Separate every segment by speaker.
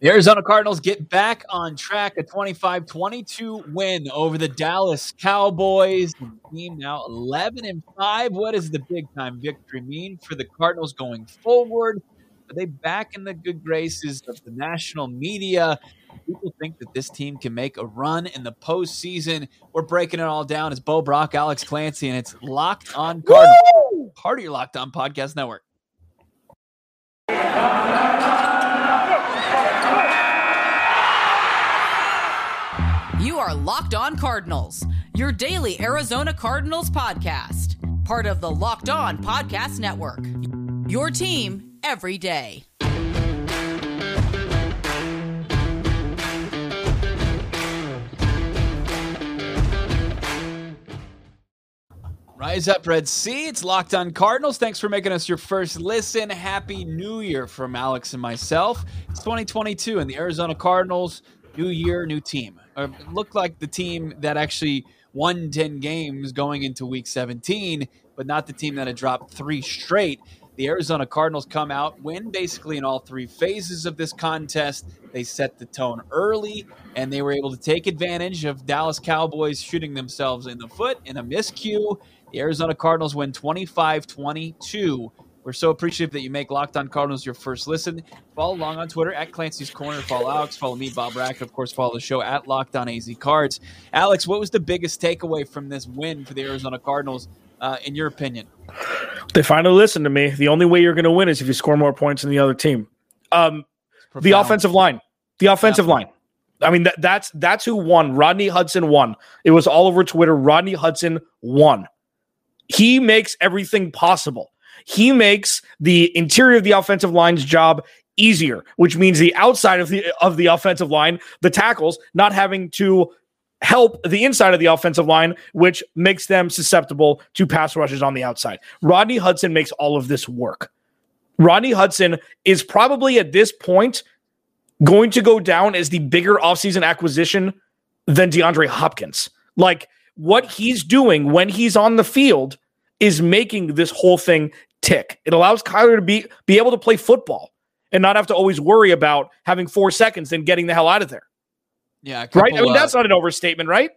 Speaker 1: The Arizona Cardinals get back on track. A 25 22 win over the Dallas Cowboys. The team now 11 and 5. What does the big time victory mean for the Cardinals going forward? Are they back in the good graces of the national media? People think that this team can make a run in the postseason. We're breaking it all down. It's Bo Brack, Alex Clancy, and it's Locked on Cardinals. Woo! Part of your Locked on Podcast Network.
Speaker 2: Are Locked On Cardinals, your daily Arizona Cardinals podcast, part of the Locked On Podcast Network. Your team every day.
Speaker 1: Rise up, Red Sea. It's Locked on Cardinals. Thanks for making us your first listen. Happy New Year from Alex and myself. It's 2022, and the Arizona Cardinals, new year, new team. Looked like the team that actually won 10 games going into week 17, but not the team that had dropped three straight. The Arizona Cardinals come out, win basically in all three phases of this contest. They set the tone early, and they were able to take advantage of Dallas Cowboys shooting themselves in the foot in a miscue the Arizona Cardinals win 25 22. We're so appreciative that you make Locked On Cardinals your first listen. Follow along on Twitter at Clancy's Corner. Follow Alex. Follow me, Bo Brack. Of course, follow the show at Locked On AZ Cards. Alex, what was the biggest takeaway from this win for the Arizona Cardinals, uh, in your opinion?
Speaker 3: They finally listened to me. The only way you're going to win is if you score more points than the other team. Um, the offensive line. The offensive yeah. line. I mean, that, that's that's who won. Rodney Hudson won. It was all over Twitter. Rodney Hudson won. He makes everything possible. He makes the interior of the offensive line's job easier, which means the outside of the of the offensive line, the tackles, not having to help the inside of the offensive line, which makes them susceptible to pass rushes on the outside. Rodney Hudson makes all of this work. Rodney Hudson is probably at this point going to go down as the bigger offseason acquisition than DeAndre Hopkins. Like what he's doing when he's on the field is making this whole thing tick. It allows Kyler to be be able to play football and not have to always worry about having four seconds and getting the hell out of there.
Speaker 1: Yeah,
Speaker 3: couple, right. I mean, uh, that's not an overstatement, right?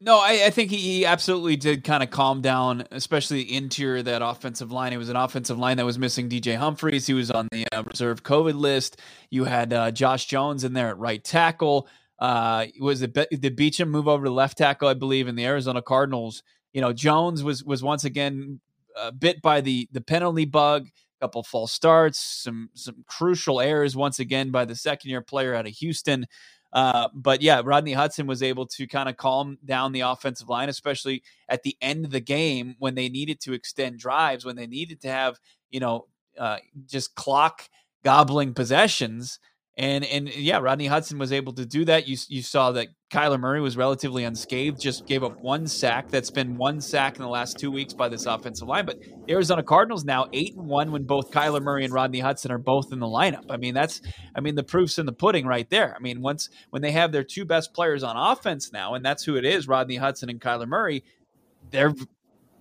Speaker 1: No, I, I think he, he, absolutely did kind of calm down, especially the interior of that offensive line. It was an offensive line that was missing DJ Humphries. He was on the uh, reserve COVID list. You had uh, Josh Jones in there at right tackle. Uh, was it did Beachum move over to left tackle? I believe in the Arizona Cardinals. You know, Jones was was once again uh, bit by the the penalty bug. A couple false starts, some some crucial errors once again by the second year player out of Houston. Uh, but yeah, Rodney Hudson was able to kind of calm down the offensive line, especially at the end of the game when they needed to extend drives, when they needed to have you know uh, just clock gobbling possessions. And and yeah, Rodney Hudson was able to do that. You you saw that Kyler Murray was relatively unscathed, just gave up one sack. That's been one sack in the last two weeks by this offensive line. But Arizona Cardinals now eight and one when both Kyler Murray and Rodney Hudson are both in the lineup. I mean, that's I mean the proof's in the pudding right there. I mean, once when they have their two best players on offense now, and that's who it is, Rodney Hudson and Kyler Murray, they're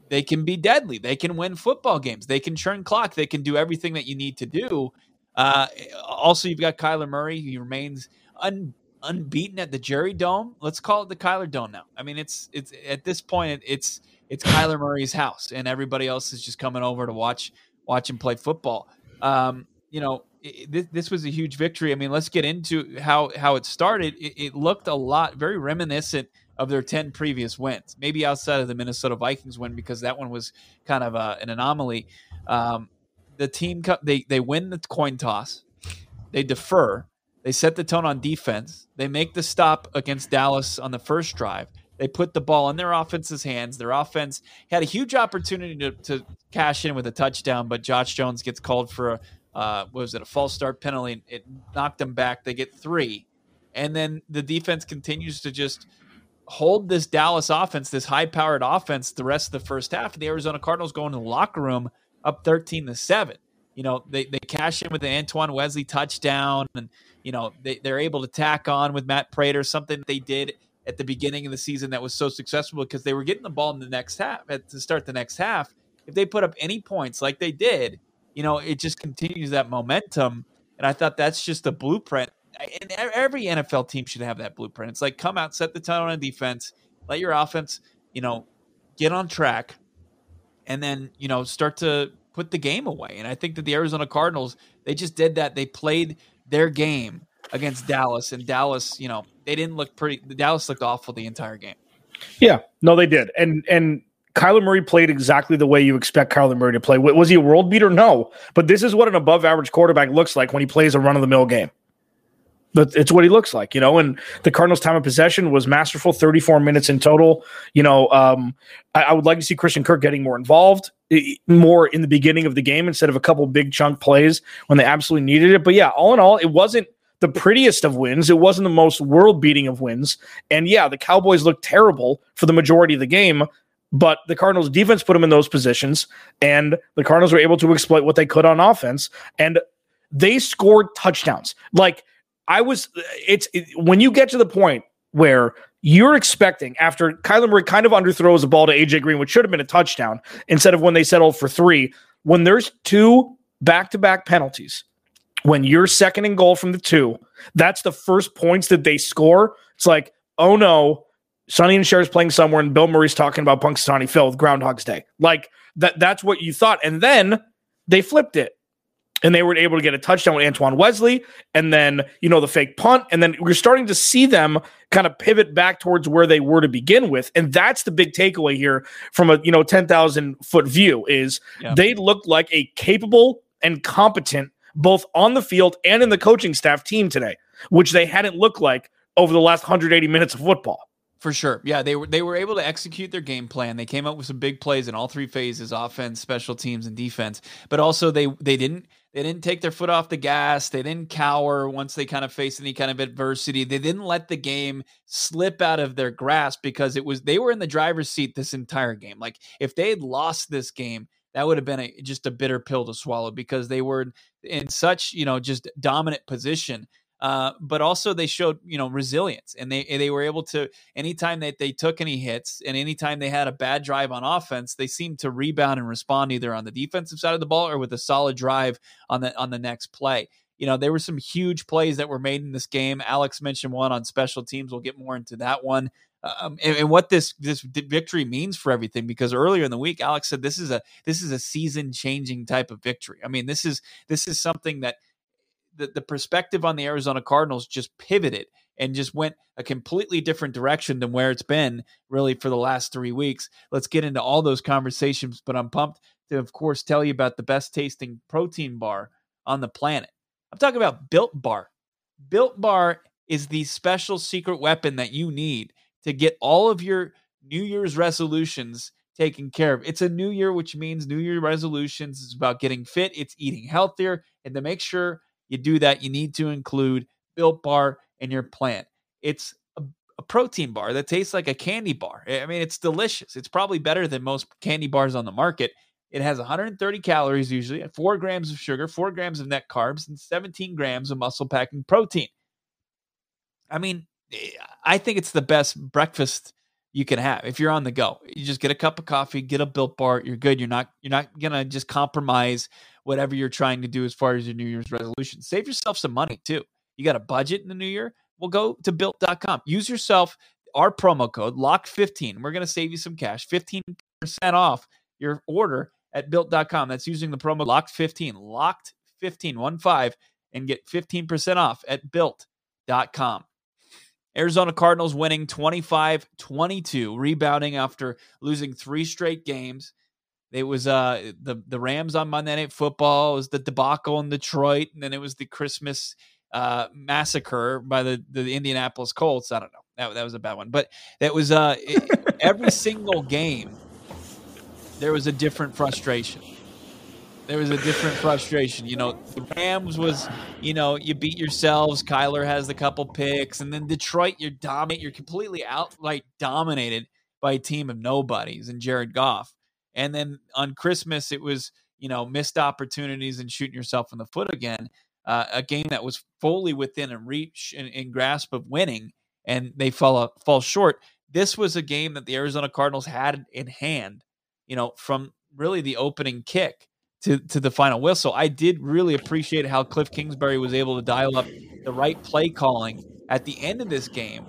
Speaker 1: they can be deadly. They can win football games. They can churn clock. They can do everything that you need to do. Uh, also, you've got Kyler Murray. He remains un, unbeaten at the Jerry Dome. Let's call it the Kyler Dome now. I mean, it's it's at this point it's it's Kyler Murray's house, and everybody else is just coming over to watch watch him play football. Um, you know, it, this, this was a huge victory. I mean, let's get into how how it started. It, it looked a lot very reminiscent of their 10 previous wins, maybe outside of the Minnesota Vikings win because that one was kind of uh, an anomaly. Um, the team they they win the coin toss, they defer, they set the tone on defense, they make the stop against Dallas on the first drive. They put the ball in their offense's hands. Their offense had a huge opportunity to, to cash in with a touchdown, but Josh Jones gets called for a uh, was it a false start penalty? It knocked them back. They get three, and then the defense continues to just hold this Dallas offense, this high powered offense, the rest of the first half. The Arizona Cardinals go into the locker room up 13 to 7. You know, they, they cash in with the Antoine Wesley touchdown, and, you know, they, they're able to tack on with Matt Prater, something they did at the beginning of the season that was so successful because they were getting the ball in the next half to start the next half. If they put up any points like they did, you know, it just continues that momentum. And I thought that's just a blueprint and every NFL team should have that blueprint. It's like come out, set the tone on defense, let your offense, you know, get on track, and then you know start to put the game away. And I think that the Arizona Cardinals they just did that. They played their game against Dallas, and Dallas, you know, they didn't look pretty. Dallas looked awful the entire game.
Speaker 3: Yeah, no, they did, and and Kyler Murray played exactly the way you expect Kyler Murray to play. Was he a world beater? No, but this is what an above average quarterback looks like when he plays a run of the mill game. But it's what he looks like, you know. And the Cardinals' time of possession was masterful, 34 minutes in total. You know, um, I, I, would like to see Christian Kirk getting more involved, more in the beginning of the game instead of a couple big chunk plays when they absolutely needed it. But yeah, all in all, it wasn't the prettiest of wins. It wasn't the most world beating of wins. And yeah, the Cowboys looked terrible for the majority of the game, but the Cardinals defense put them in those positions, and the Cardinals were able to exploit what they could on offense, and they scored touchdowns. Like I was, it's it, when you get to the point where you're expecting after Kyler Murray kind of underthrows the ball to AJ Green, which should have been a touchdown instead of when they settled for three. When there's two back to back penalties, when you're second and goal from the two, that's the first points that they score. It's like, oh no, Sonny and Cher's playing somewhere, and Bill Murray's talking about Punxsutawney Phil with Groundhog's Day. Like that. That's what you thought, and then they flipped it and they were able to get a touchdown with Antoine Wesley, and then you know the fake punt, and then we're starting to see them kind of pivot back towards where they were to begin with, and that's the big takeaway here from a you know ten thousand foot view is yeah. they looked like a capable and competent both on the field and in the coaching staff team today, which they hadn't looked like over the last 180 minutes of football.
Speaker 1: For sure. Yeah, they were they were able to execute their game plan. They came up with some big plays in all three phases, offense, special teams and defense. But also they they didn't they didn't take their foot off the gas. They didn't cower once they kind of faced any kind of adversity. They didn't let the game slip out of their grasp because it was they were in the driver's seat this entire game. Like if they had lost this game, that would have been a, just a bitter pill to swallow because they were in such, you know, just dominant position uh, but also they showed you know resilience and they they were able to anytime that they took any hits and anytime they had a bad drive on offense they seemed to rebound and respond either on the defensive side of the ball or with a solid drive on the on the next play. You know there were some huge plays that were made in this game. Alex mentioned one on special teams. We'll get more into that one. Um, and, and, what this this victory means for everything because earlier in the week alex said this is a this is a season changing type of victory. I mean this is this is something that the, the perspective on the Arizona Cardinals just pivoted and just went a completely different direction than where it's been really for the last three weeks. Let's get into all those conversations, but I'm pumped to, of course, tell you about the best tasting protein bar on the planet. I'm talking about Built Bar. Built Bar is the special secret weapon that you need to get all of your New Year's resolutions taken care of. It's a new year, which means New Year resolutions is about getting fit, it's eating healthier, and to make sure you do that, you need to include Built Bar in your plan. It's a, a, protein bar that tastes like a candy bar. I mean, it's delicious. It's probably better than most candy bars on the market. It has 130 calories usually, four grams of sugar, four grams of net carbs, and 17 grams of muscle packing protein. I mean, eh, I think it's the best breakfast you can have if you're on the go. You just get a cup of coffee, get a built bar, you're good. You're not you're not gonna just compromise whatever you're trying to do as far as your New Year's resolution. Save yourself some money too. You got a budget in the new year? Well, go to built.com. Use yourself our promo code LOCK15. We're going to save you some cash, 15% off your order at built.com. That's using the promo LOCKed15, locked 15, one five, and get 15% off at built.com. Arizona Cardinals winning 25 22, rebounding after losing three straight games. It was uh the the Rams on Monday Night Football. It was the debacle in Detroit, and then it was the Christmas uh, massacre by the the Indianapolis Colts. I don't know. That that was a bad one, but that was uh it, every single game. There was a different frustration. There was a different frustration. You know, the Rams was, you know, you beat yourselves. Kyler has the couple picks, and then Detroit, you're dominate. You're completely outright dominated by a team of nobodies and Jared Goff. And then on Christmas, it was, you know, missed opportunities and shooting yourself in the foot again. Uh, a game that was fully within a reach and, and grasp of winning, and they fall fall short. This was a game that the Arizona Cardinals had in hand, you know, from really the opening kick to to the final whistle. I did really appreciate how Cliff Kingsbury was able to dial up the right play calling at the end of this game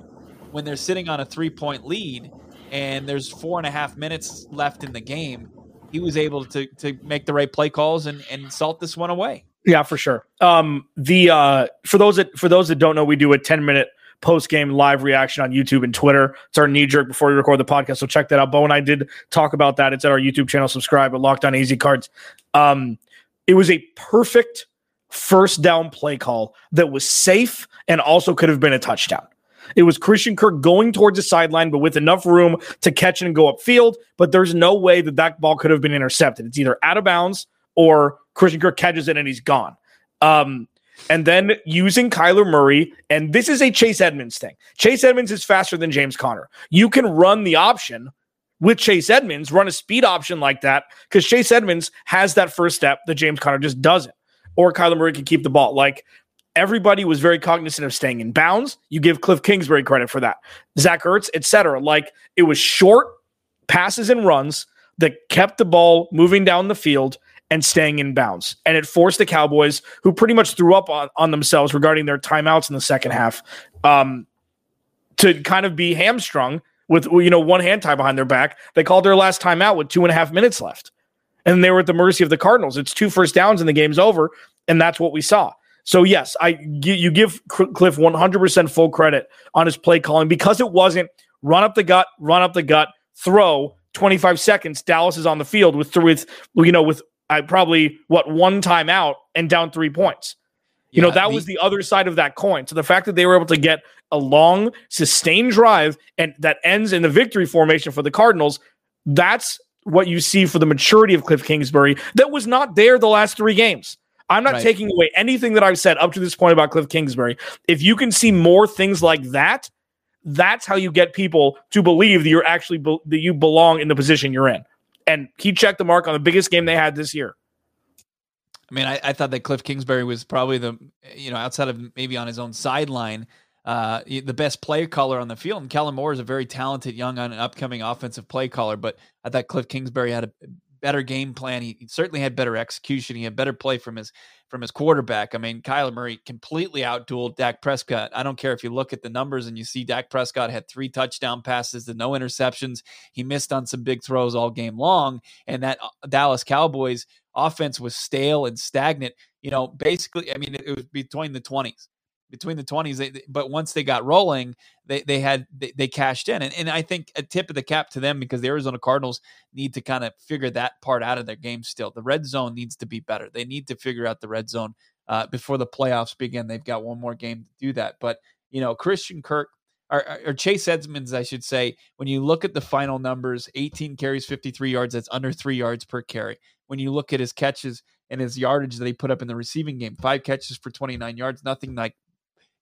Speaker 1: when they're sitting on a three point lead and there's four and a half minutes left in the game, he was able to to make the right play calls and and salt this one away.
Speaker 3: Yeah, for sure. Um, the uh, for those that for those that don't know, we do a ten minute post game live reaction on YouTube and Twitter. It's our knee jerk before we record the podcast, so check that out. Bo and I did talk about that. It's at our YouTube channel. Subscribe at Locked On AZ Cards. Um, it was a perfect first down play call that was safe and also could have been a touchdown. It was Christian Kirk going towards the sideline, but with enough room to catch and go upfield. But there's no way that that ball could have been intercepted. It's either out of bounds or Christian Kirk catches it and he's gone. Um, and then using Kyler Murray, and this is a Chase Edmonds thing. Chase Edmonds is faster than James Conner. You can run the option with Chase Edmonds, run a speed option like that, because Chase Edmonds has that first step that James Conner just doesn't. Or Kyler Murray can keep the ball. Like everybody was very cognizant of staying in bounds. You give Cliff Kingsbury credit for that. Zach Ertz, etc. Like it was short passes and runs that kept the ball moving down the field and staying in bounds. And it forced the Cowboys, who pretty much threw up on, on themselves regarding their timeouts in the second half, um, to kind of be hamstrung with you know one hand tied behind their back. They called their last timeout with two and a half minutes left. And they were at the mercy of the Cardinals. It's two first downs and the game's over. And that's what we saw. So yes, I you give Cliff 100% full credit on his play calling because it wasn't run up the gut, run up the gut, throw 25 seconds. Dallas is on the field with with you know with I probably what one time out and down three points. You yeah, know, that the, was the other side of that coin. So the fact that they were able to get a long, sustained drive and that ends in the victory formation for the Cardinals, that's what you see for the maturity of Cliff Kingsbury that was not there the last three games. I'm not right. taking away anything that I've said up to this point about Cliff Kingsbury. If you can see more things like that, that's how you get people to believe that you're actually be- that you belong in the position you're in and he checked the mark on the biggest game they had this year.
Speaker 1: I mean, I, I, thought that Cliff Kingsbury was probably the, you know, outside of maybe on his own sideline, uh, the best play caller on the field. And Kellen Moore is a very talented young and upcoming offensive play caller. But I thought Cliff Kingsbury had a better game plan. He, certainly had better execution. He had better play from his from his quarterback. I mean, Kyler Murray completely outdueled Dak Prescott. I don't care if you look at the numbers and you see Dak Prescott had three touchdown passes and no interceptions. He missed on some big throws all game long, and that uh, Dallas Cowboys offense was stale and stagnant. You know, basically, I mean, it was between the twenties between the 20s they, but once they got rolling they they had they, they, cashed in. And, and i think a tip of the cap to them because the arizona cardinals need to kind of figure that part out of their game still. The red zone needs to be better. They need to figure out the red zone uh, before the playoffs begin. They've got one more game to do that. But you know christian kirk or, or chase edmonds i should say when you look at the final numbers 18 carries 53 yards that's under three yards per carry. When you look at his catches and his yardage that he put up in the receiving game five catches for 29 yards nothing like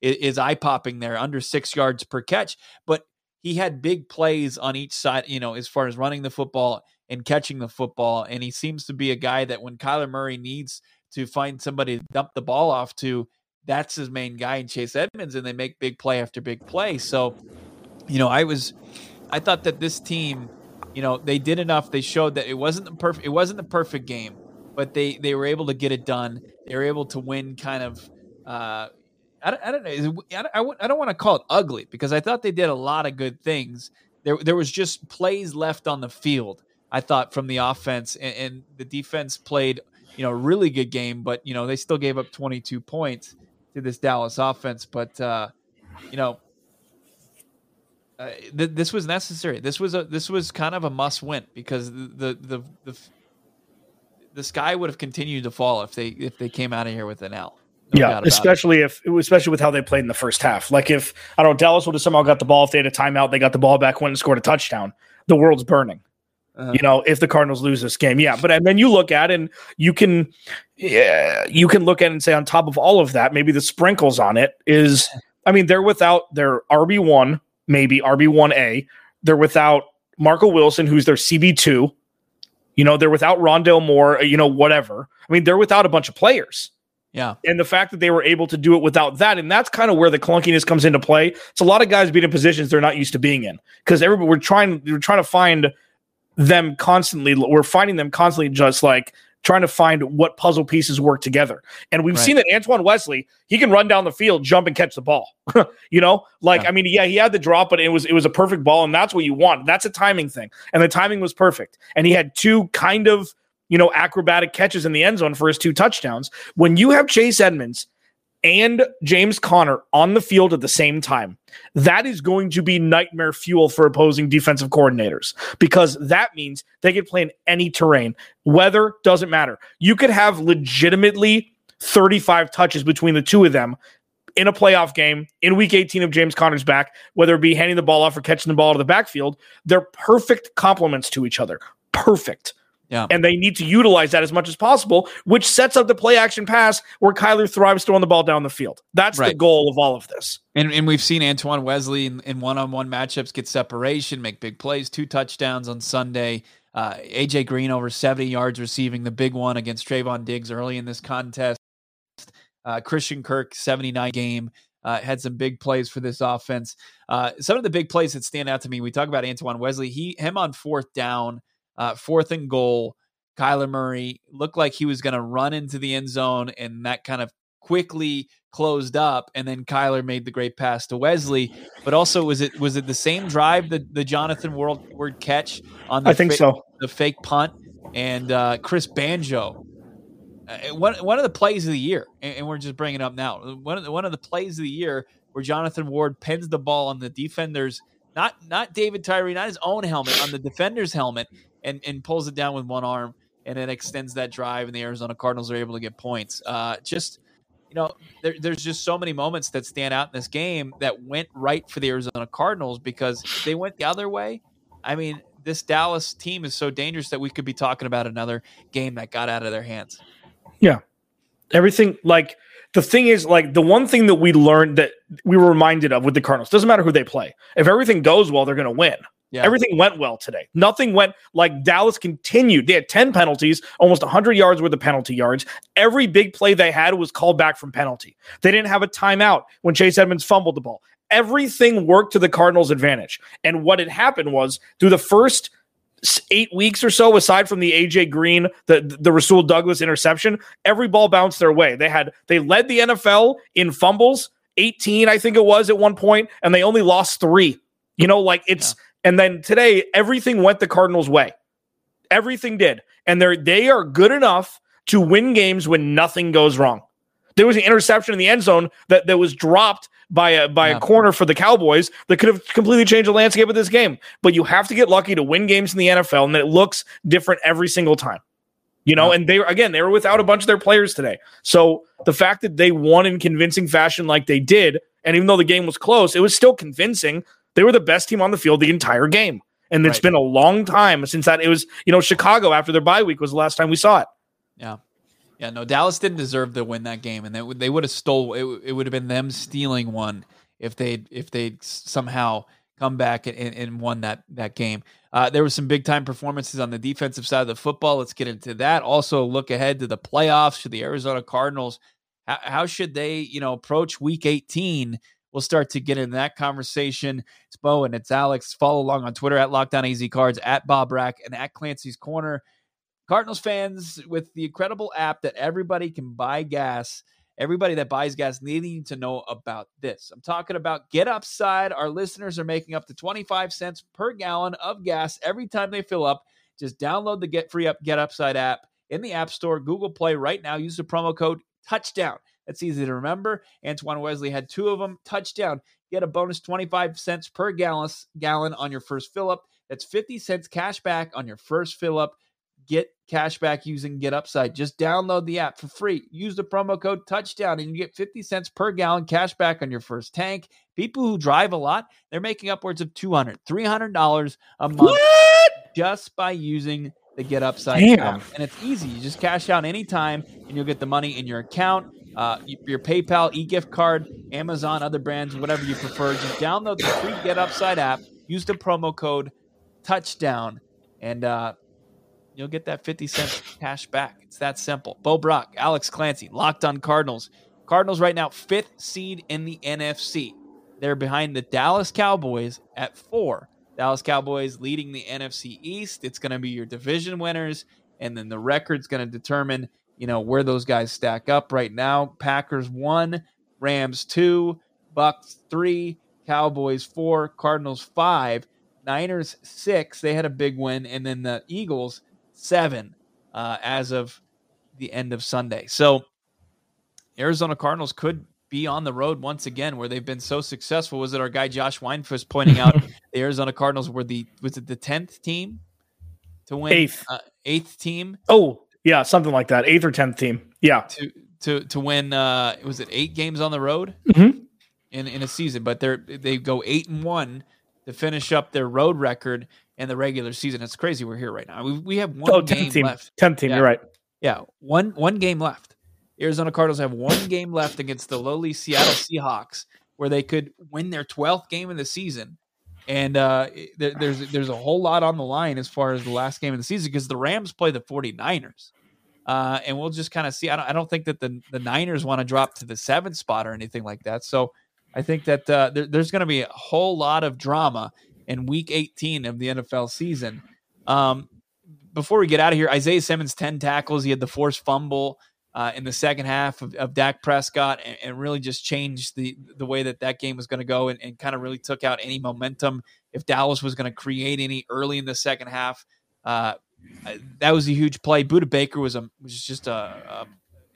Speaker 1: is, eye popping there, under six yards per catch. But he had big plays on each side, you know, as far as running the football and catching the football. And he seems to be a guy that when Kyler Murray needs to find somebody to dump the ball off to, that's his main guy in Chase Edmonds, and they make big play after big play. So, you know, I was, I thought that this team, you know, they did enough. They showed that it wasn't the perfect, it wasn't the perfect game, but they they were able to get it done. They were able to win, kind of, uh, I don't, I don't know. I don't want to call it ugly because I thought they did a lot of good things. There, there was just plays left on the field. I thought from the offense and, and the defense played, you know, a really good game, but you know they still gave up 22 points to this Dallas offense. But uh, you know, uh, th- this was necessary. This was a this was kind of a must win because the the the the, the sky would have continued to fall if they if they came out of here with an L.
Speaker 3: No yeah, especially it. if especially with how they played in the first half. Like if I don't know, Dallas would have somehow got the ball if they had a timeout, they got the ball back, went and scored a touchdown. The world's burning. Uh-huh. You know, if the Cardinals lose this game, yeah. But and then you look at and you can, yeah, you can look at it and say on top of all of that, maybe the sprinkles on it is, I mean, they're without their RB one, maybe RB one A. They're without Marco Wilson, who's their CB two. You know, they're without Rondale Moore. You know, whatever. I mean, they're without a bunch of players.
Speaker 1: Yeah.
Speaker 3: And the fact that they were able to do it without that, and that's kind of where the clunkiness comes into play. It's a lot of guys being in positions they're not used to being in because everybody we're trying we're trying to find them constantly. We're finding them constantly just like trying to find what puzzle pieces work together. And we've right. seen that Antoine Wesley, he can run down the field, jump and catch the ball. you know, like yeah. I mean, yeah, he had the drop, but it was it was a perfect ball, and that's what you want. That's a timing thing, and the timing was perfect. And he had two kind of you know acrobatic catches in the end zone for his two touchdowns. When you have Chase Edmonds and James Conner on the field at the same time, that is going to be nightmare fuel for opposing defensive coordinators because that means they can play in any terrain. Weather doesn't matter. You could have legitimately 35 touches between the two of them in a playoff game in week 18 of James Conner's back, whether it be handing the ball off or catching the ball to the backfield. They're perfect complements to each other. Perfect.
Speaker 1: Yeah.
Speaker 3: And they need to utilize that as much as possible, which sets up the play action pass where Kyler thrives throwing the ball down the field. That's right. the goal of all of this.
Speaker 1: And, and we've seen Antoine Wesley in one on one matchups get separation, make big plays, two touchdowns on Sunday. Uh, AJ Green over 70 yards receiving the big one against Trevon Diggs early in this contest. Uh, Christian Kirk, 79 game. Uh, had some big plays for this offense. Uh, some of the big plays that stand out to me, we talk about Antoine Wesley. He him on fourth down uh, fourth and goal, Kyler Murray looked like he was going to run into the end zone, and that kind of quickly closed up. And then Kyler made the great pass to Wesley. But also, was it was it the same drive that the Jonathan Ward catch on the
Speaker 3: I think so
Speaker 1: the fake punt and uh, Chris Banjo. Uh, one one of the plays of the year, and, and we're just bringing up now. One of the, one of the plays of the year where Jonathan Ward pins the ball on the defender's not not David Tyree, not his own helmet, on the defender's helmet, and and pulls it down with one arm, and it extends that drive, and the Arizona Cardinals are able to get points. Uh, just you know, there, there's just so many moments that stand out in this game that went right for the Arizona Cardinals because they went the other way. I mean, this Dallas team is so dangerous that we could be talking about another game that got out of their hands.
Speaker 3: Yeah, everything like the thing is like the one thing that we learned that we were reminded of with the Cardinals doesn't matter who they play. If everything goes well, they're going to win. Yeah. Everything went well today. Nothing went like Dallas continued. They had 10 penalties, almost 100 yards worth of penalty yards. Every big play they had was called back from penalty. They didn't have a timeout when Chase Edmonds fumbled the ball. Everything worked to the Cardinals' advantage. And what had happened was through the first eight weeks or so, aside from the AJ Green, the the Rasul Douglas interception, every ball bounced their way. They had they led the NFL in fumbles, 18, I think it was at one point, and they only lost three. You know, like it's. And then today everything went the Cardinals' way. Everything did. And they're they are good enough to win games when nothing goes wrong. There was an interception in the end zone that, that was dropped by a by yeah. a corner for the Cowboys that could have completely changed the landscape of this game. But you have to get lucky to win games in the NFL, and it looks different every single time. You know, yeah. and they were again they were without a bunch of their players today. So the fact that they won in convincing fashion like they did, and even though the game was close, it was still convincing. They were the best team on the field the entire game. And right. it's been a long time since that it was, you know, Chicago after their bye week was the last time we saw it.
Speaker 1: Yeah. Yeah, no, Dallas didn't deserve to win that game, and they would they would have stole it. It would have been them stealing one if they if they somehow come back and, and won that that game. Uh, there were some big time performances on the defensive side of the football. Let's get into that. Also, look ahead to the playoffs for the Arizona Cardinals. How, how should they, you know, approach Week 18? We'll start to get into that conversation. It's Bo and it's Alex. Follow along on Twitter at Locked On AZ Cards, at Bo Brack, and at Clancy's Corner. Cardinals fans with the incredible app that everybody can buy gas. Everybody that buys gas needing to know about this. I'm talking about Get Upside. Our listeners are making up to 25 cents per gallon of gas every time they fill up. Just download the Get Free Up Get Upside app in the App Store, Google Play right now. Use the promo code Touchdown. That's easy to remember. Antoine Wesley had two of them. Touchdown. Get a bonus 25 cents per gallon, gallon on your first fill up. That's 50 cents cash back on your first fill up get cash back using Get Upside. Just download the app for free. Use the promo code touchdown and you get 50 cents per gallon cash back on your first tank. People who drive a lot, they're making upwards of $200, $300 a month what? just by using the Get Upside Damn. app. And it's easy. You just cash out anytime and you'll get the money in your account. Uh, your PayPal, e-gift card, Amazon, other brands, whatever you prefer. Just download the free Get Upside app. Use the promo code touchdown, and uh, you'll get that 50 cent cash back. It's that simple. Bo Brack, Alex Clancy, locked on Cardinals. Cardinals right now, fifth seed in the NFC. They're behind the Dallas Cowboys at four. Dallas Cowboys leading the NFC East. It's going to be your division winners and then the record's going to determine you know where those guys stack up right now. Packers one, Rams two, Bucks three, Cowboys four, Cardinals five, Niners six. They had a big win, and then the Eagles seven uh, as of the end of Sunday. So Arizona Cardinals could be on the road once again where they've been so successful. Was it our guy Josh Weinfuss pointing out the Arizona Cardinals were the was it the tenth team to win
Speaker 3: eighth
Speaker 1: uh, eighth team?
Speaker 3: Oh yeah, something like that. Eighth or tenth team. Yeah.
Speaker 1: To to to win uh was it eight games on the road
Speaker 3: mm-hmm.
Speaker 1: in in a season, but they're they go eight and one to finish up their road record in the regular season. It's crazy we're here right now. We we have one oh, game
Speaker 3: team.
Speaker 1: left.
Speaker 3: Tenth team,
Speaker 1: yeah.
Speaker 3: you're right.
Speaker 1: Yeah, one one game left. Arizona Cardinals have one game left against the lowly Seattle Seahawks, where they could win their twelfth game of the season. And uh, there's there's a whole lot on the line as far as the last game of the season because the Rams play the 49ers. Uh, and we'll just kind of see. I don't, I don't think that the, the Niners want to drop to the seventh spot or anything like that. So I think that uh, there, there's going to be a whole lot of drama in week 18 of the NFL season. Um, before we get out of here, Isaiah Simmons, 10 tackles. He had the forced fumble uh, in the second half of, of Dak Prescott and, and, really just changed the, the way that that game was going to go and, and kind of really took out any momentum if Dallas was going to create any early in the second half. Uh, that was a huge play. Budda Baker was a was just a, a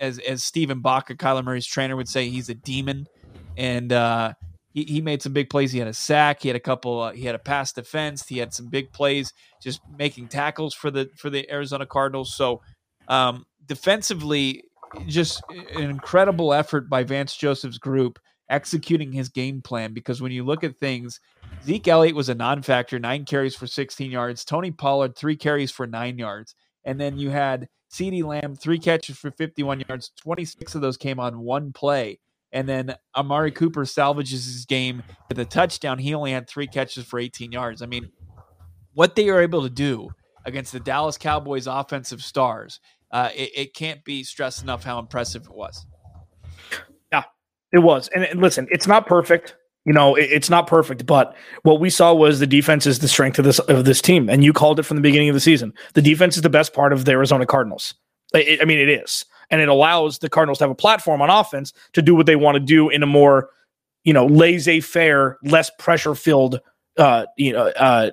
Speaker 1: as as Stephen Baca, Kyler Murray's trainer, would say, he's a demon, and uh, he, he made some big plays. He had a sack. He had a couple. Uh, he had a pass defense. He had some big plays, just making tackles for the for the Arizona Cardinals. So um, defensively, just an incredible effort by Vance Joseph's group executing his game plan. Because when you look at things, Zeke Elliott was a non-factor, nine carries for 16 yards. Tony Pollard three carries for nine yards, and then you had CeeDee Lamb three catches for 51 yards. 26 of those came on one play. And then Amari Cooper salvages his game with a touchdown. He only had three catches for 18 yards. I mean, what they are able to do against the Dallas Cowboys offensive stars, uh, it, it, can't be stressed enough how impressive it was.
Speaker 3: Yeah, it was. And, and listen, it's not perfect. You know, it, it's not perfect, but what we saw was the defense is the strength of this of this team, and you called it from the beginning of the season. The defense is the best part of the Arizona Cardinals. I mean, it is and it allows the Cardinals to have a platform on offense to do what they want to do in a more, you know, laissez-faire, less pressure-filled, uh, you know, uh,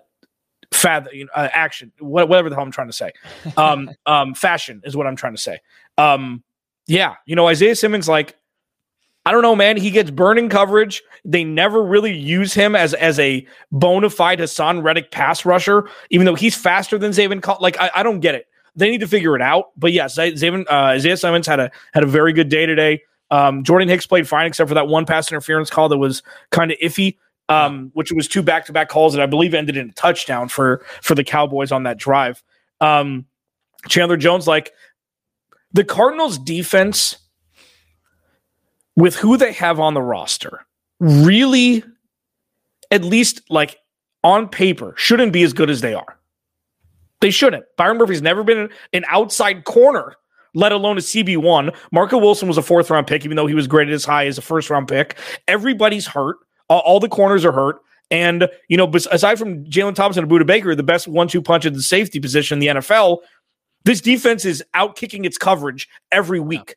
Speaker 3: know, uh, action, whatever the hell I'm trying to say, um, um, fashion is what I'm trying to say. Um, yeah, you know, Isaiah Simmons, like, I don't know, man. He gets burning coverage. They never really use him as as a bona fide Haason Reddick pass rusher, even though he's faster than Zaven. Like, I, I don't get it they need to figure it out. But yes, Zaven, uh, Isaiah Simmons had a had a very good day today. Um, Jordan Hicks played fine except for that one pass interference call that was kind of iffy, um, which was two back to back calls that I believe ended in a touchdown for for the Cowboys on that drive. Um, Chandler Jones, like the Cardinals' defense with who they have on the roster, really, at least like on paper, shouldn't be as good as they are. They shouldn't. Byron Murphy's never been an outside corner, let alone a CB1. Marco Wilson was a fourth round pick, even though he was graded as high as a first round pick. Everybody's hurt. All, all the corners are hurt. And, you know, aside from Jalen Thompson and Budda Baker, the best one two punch at the safety position in the NFL, this defense is out kicking its coverage every week.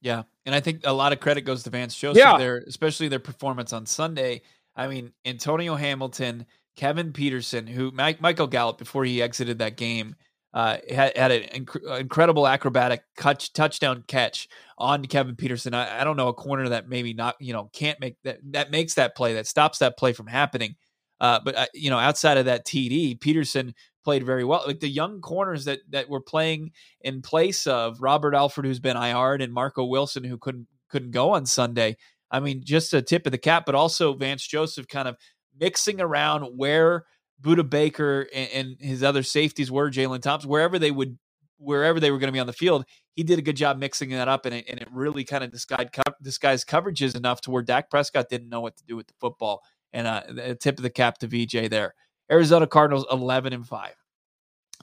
Speaker 1: Yeah. yeah. And I think a lot of credit goes to Vance Joseph yeah. there, especially their performance on Sunday. I mean, Antonio Hamilton Kevin Peterson, who Mike, Michael Gallup, before he exited that game, uh, had, had an inc- incredible acrobatic touchdown catch on Kevin Peterson. I, I, don't know a corner that maybe not, you know, can't make that that makes that play that stops that play from happening. Uh, but uh, you know, outside of that TD, Peterson played very well. Like the young corners that that were playing in place of Robert Alford, who's been IR'd, and Marco Wilson, who couldn't couldn't go on Sunday. I mean, just a tip of the cap, but also Vance Joseph kind of mixing around where Budda Baker and, and his other safeties were, Jalen Thompson, wherever they would, wherever they were going to be on the field, he did a good job mixing that up, and it, and it really kind of disguised, disguised coverages enough to where Dak Prescott didn't know what to do with the football. And uh, a tip of the cap to VJ there. Arizona Cardinals eleven and five.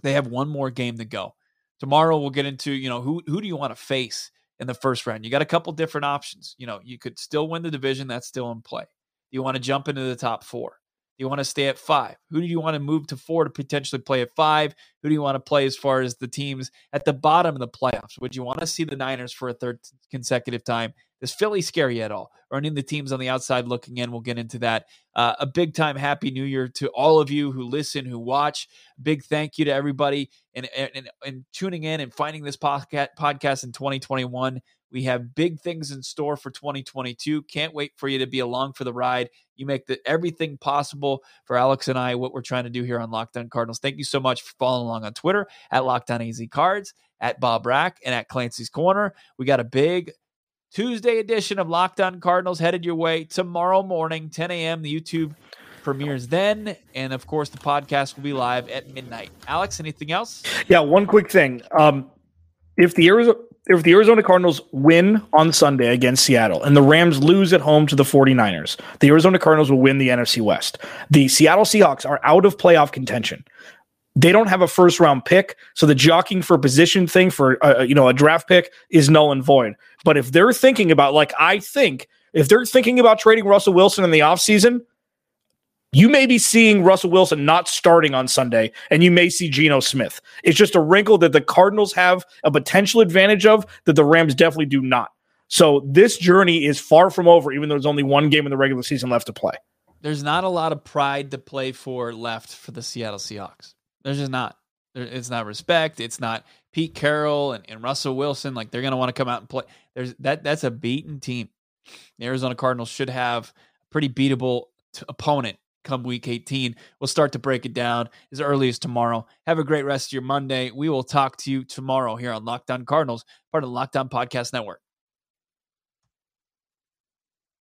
Speaker 1: They have one more game to go. Tomorrow we'll get into you know who who do you want to face in the first round. You got a couple different options. You know you could still win the division. That's still in play you want to jump into the top four? Do you want to stay at five? Who do you want to move to four to potentially play at five? Who do you want to play as far as the teams at the bottom of the playoffs? Would you want to see the Niners for a third consecutive time? Is Philly scary at all? Or the teams on the outside looking in? We'll get into that. Uh, a big time happy new year to all of you who listen, who watch. Big thank you to everybody and, and, and tuning in and finding this podcast, podcast in 2021. We have big things in store for 2022. Can't wait for you to be along for the ride. You make the, everything possible for Alex and I, what we're trying to do here on Locked On Cardinals. Thank you so much for following along on Twitter at Locked On AZ Cards, at Bo Brack, and at Clancy's Corner. We got a big Tuesday edition of Locked On Cardinals headed your way tomorrow morning, 10 a.m. The YouTube premieres then. And of course, the podcast will be live at midnight. Alex, anything else?
Speaker 3: Yeah, one quick thing. Um, if the Arizona if the Arizona Cardinals win on Sunday against Seattle and the Rams lose at home to the 49ers, the Arizona Cardinals will win the NFC West. The Seattle Seahawks are out of playoff contention. They don't have a first round pick, so the jockeying for position thing for uh, you know a draft pick is null and void. But if they're thinking about like I think if they're thinking about trading Russell Wilson in the offseason, you may be seeing Russell Wilson not starting on Sunday, and you may see Geno Smith. It's just a wrinkle that the Cardinals have a potential advantage of that the Rams definitely do not. So this journey is far from over, even though there's only one game in the regular season left to play.
Speaker 1: There's not a lot of pride to play for left for the Seattle Seahawks. There's just not. It's not respect. It's not Pete Carroll and, and Russell Wilson. Like they're going to want to come out and play. There's that. That's a beaten team. The Arizona Cardinals should have a pretty beatable t- opponent come week 18. We'll start to break it down as early as tomorrow. Have a great rest of your Monday. We will talk to you tomorrow here on Locked On Cardinals, part of the Locked On Podcast Network.